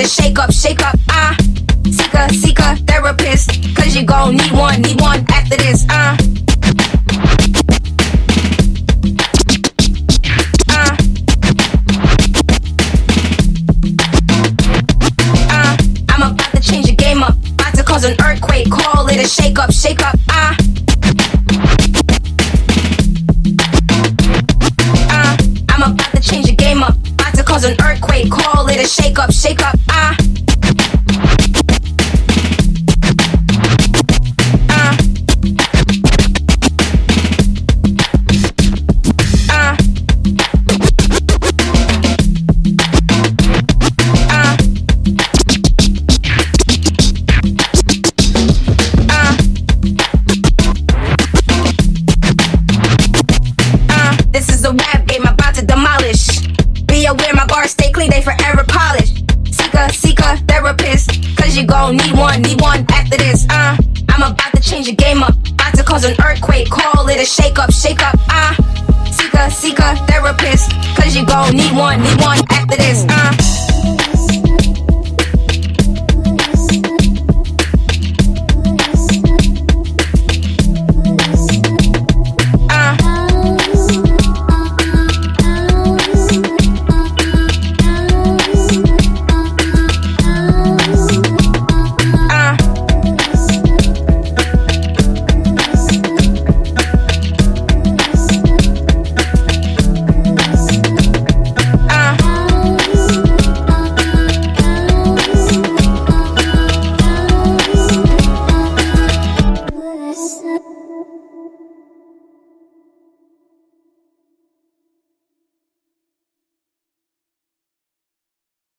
a shake up, shake up, uh. Seek a, seek a therapist, cause you gon' need one, need one after this, uh. Uh. Uh, I'm about to change the game up. About to cause an earthquake. Call it a shake up, shake up. Uh. Uh, I'm about to change the game up. About to cause an earthquake. A shake up, shake up. Uh. Uh. Uh. Uh. Uh. Uh, this is a rap game I'm about to demolish. Be aware my bars stay clean, they forever gon' need one, need one after this. Uh, I'm about to change the game up, about to cause an earthquake, call it a shake up, shake up. Uh, seek a, seek a therapist, cause you gon' need one, need one after this. Uh,